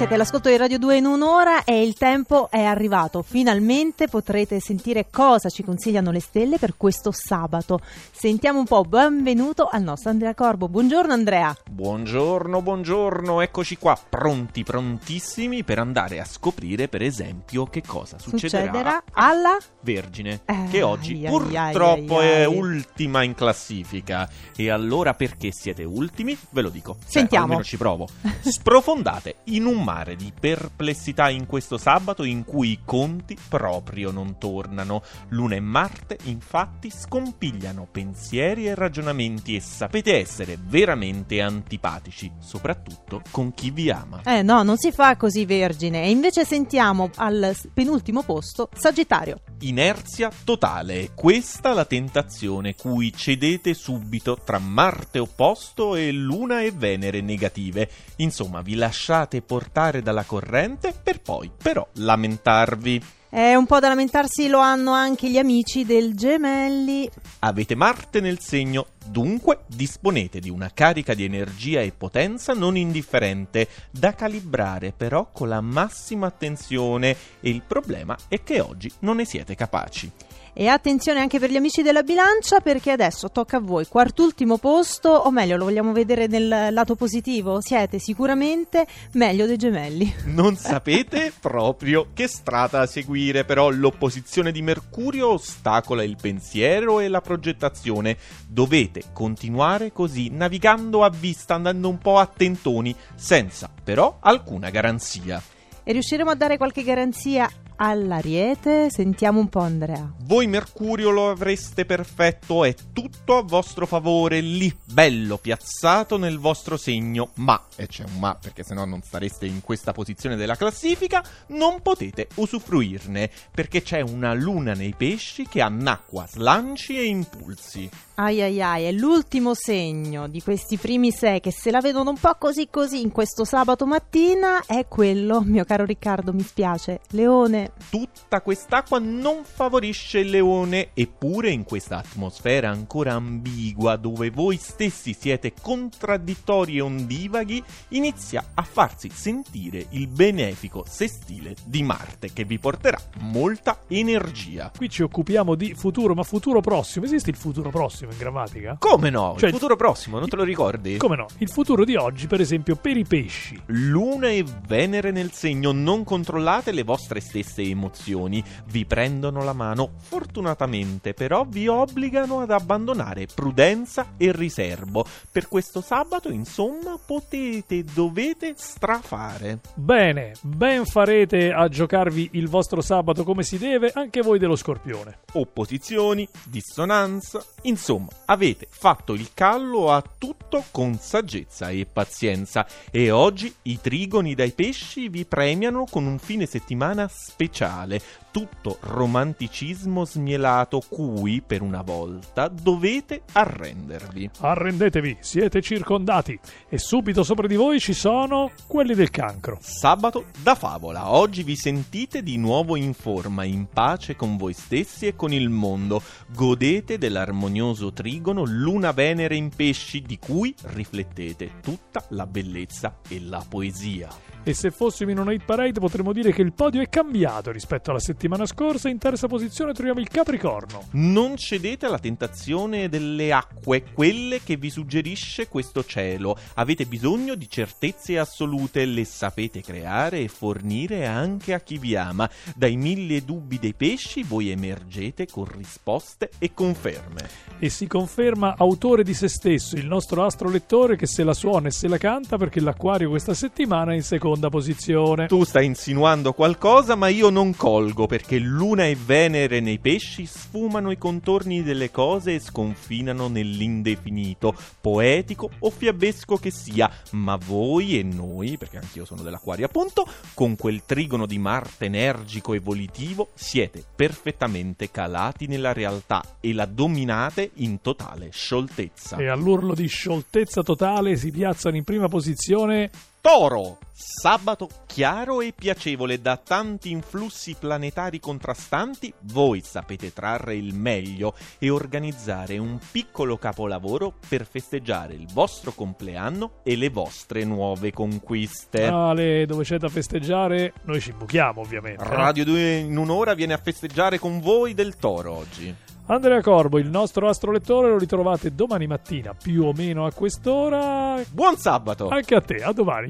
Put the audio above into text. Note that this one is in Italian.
Siete all'ascolto di Radio 2 in un'ora e il tempo è arrivato. Finalmente potrete sentire cosa ci consigliano le stelle per questo sabato. Sentiamo un po'. Benvenuto al nostro Andrea Corbo. Buongiorno Andrea. Buongiorno, buongiorno. Eccoci qua, pronti, prontissimi per andare a scoprire, per esempio, che cosa succederà, succederà alla Vergine, eh, che oggi ai, purtroppo ai, ai, è ultima in classifica. E allora perché siete ultimi? Ve lo dico. Cioè, Sentiamo. almeno ci provo. Sprofondate in un mare di perplessità in questo sabato in cui i conti proprio non tornano. Luna e Marte, infatti, scompigliano pensieri e ragionamenti e sapete essere veramente antipatici, soprattutto con chi vi ama. Eh no, non si fa così vergine. E invece sentiamo al penultimo posto Sagittario. Inerzia totale, questa la tentazione cui cedete subito tra Marte opposto e Luna e Venere negative. Insomma, vi lasciate portare dalla corrente per poi però lamentarvi. È un po' da lamentarsi lo hanno anche gli amici del Gemelli. Avete Marte nel segno, dunque disponete di una carica di energia e potenza non indifferente, da calibrare però con la massima attenzione e il problema è che oggi non ne siete capaci. E attenzione anche per gli amici della bilancia perché adesso tocca a voi. Quartultimo posto, o meglio, lo vogliamo vedere nel lato positivo? Siete sicuramente meglio dei gemelli. Non sapete proprio che strada seguire, però l'opposizione di Mercurio ostacola il pensiero e la progettazione. Dovete continuare così, navigando a vista, andando un po' a tentoni, senza però alcuna garanzia. E riusciremo a dare qualche garanzia all'Ariete? Sentiamo un po' Andrea. Voi Mercurio lo avreste perfetto, è tutto a vostro favore lì, bello piazzato nel vostro segno, ma, e c'è un ma perché sennò non sareste in questa posizione della classifica, non potete usufruirne, perché c'è una luna nei pesci che annacqua slanci e impulsi. Ai ai ai, è l'ultimo segno di questi primi sei che se la vedono un po' così così in questo sabato mattina è quello, mio caro Riccardo, mi spiace, Leone. Tutta quest'acqua non favorisce il leone, eppure in questa atmosfera ancora ambigua dove voi stessi siete contraddittori e ondivaghi, inizia a farsi sentire il benefico sestile di Marte che vi porterà molta energia. Qui ci occupiamo di futuro, ma futuro prossimo. Esiste il futuro prossimo in grammatica? Come no? Cioè, il futuro prossimo, non te lo ricordi? Come no? Il futuro di oggi, per esempio, per i pesci. Luna e Venere nel segno, non controllate le vostre stesse emozioni, vi prendono la mano, fortunatamente però vi obbligano ad abbandonare prudenza e riservo. Per questo sabato, insomma, potete e dovete strafare. Bene, ben farete a giocarvi il vostro sabato come si deve, anche voi dello Scorpione. Opposizioni, dissonanza, insomma, avete fatto il callo a tutto con saggezza e pazienza e oggi i trigoni dai pesci vi premiano con un fine settimana speciale, tutto romanticismo smielato cui, per una volta, dovete arrendervi. Arrendetevi, siete circondati e subito sopra di voi ci sono quelli del cancro. Sabato da favola, oggi vi sentite di nuovo in forma, in pace con voi stessi e con il mondo, godete dell'armonioso trigono Luna-Venere in pesci di cui riflettete tutta la bellezza e la poesia. E se fossimo in una hit parade potremmo dire che il podio è cambiato rispetto alla settimana scorsa. In terza posizione troviamo il Capricorno. Non cedete alla tentazione delle acque, quelle che vi suggerisce questo cielo. Avete bisogno di certezze assolute, le sapete creare e fornire anche a chi vi ama. Dai mille dubbi dei pesci voi emergete con risposte e conferme. E si conferma autore di se stesso, il nostro astro lettore che se la suona e se la canta perché l'Aquario questa settimana è in seconda posizione. Tu stai insinuando qualcosa, ma io non colgo perché Luna e Venere nei pesci sfumano i contorni delle cose e sconfinano nell'indefinito, poetico o fiabesco che sia, ma voi e noi, perché anch'io sono dell'Aquario appunto, con quel trigono di Marte energico e volitivo, siete perfettamente calati nella realtà e la dominate in totale scioltezza. E all'urlo di scioltezza totale si piazzano in prima posizione Toro, sabato chiaro e piacevole da tanti influssi planetari contrastanti, voi sapete trarre il meglio e organizzare un piccolo capolavoro per festeggiare il vostro compleanno e le vostre nuove conquiste. Ale, dove c'è da festeggiare? Noi ci buchiamo, ovviamente. eh. Radio 2 in un'ora viene a festeggiare con voi del Toro oggi. Andrea Corbo, il nostro astrolettore, lo ritrovate domani mattina, più o meno a quest'ora. Buon sabato! Anche a te, a domani.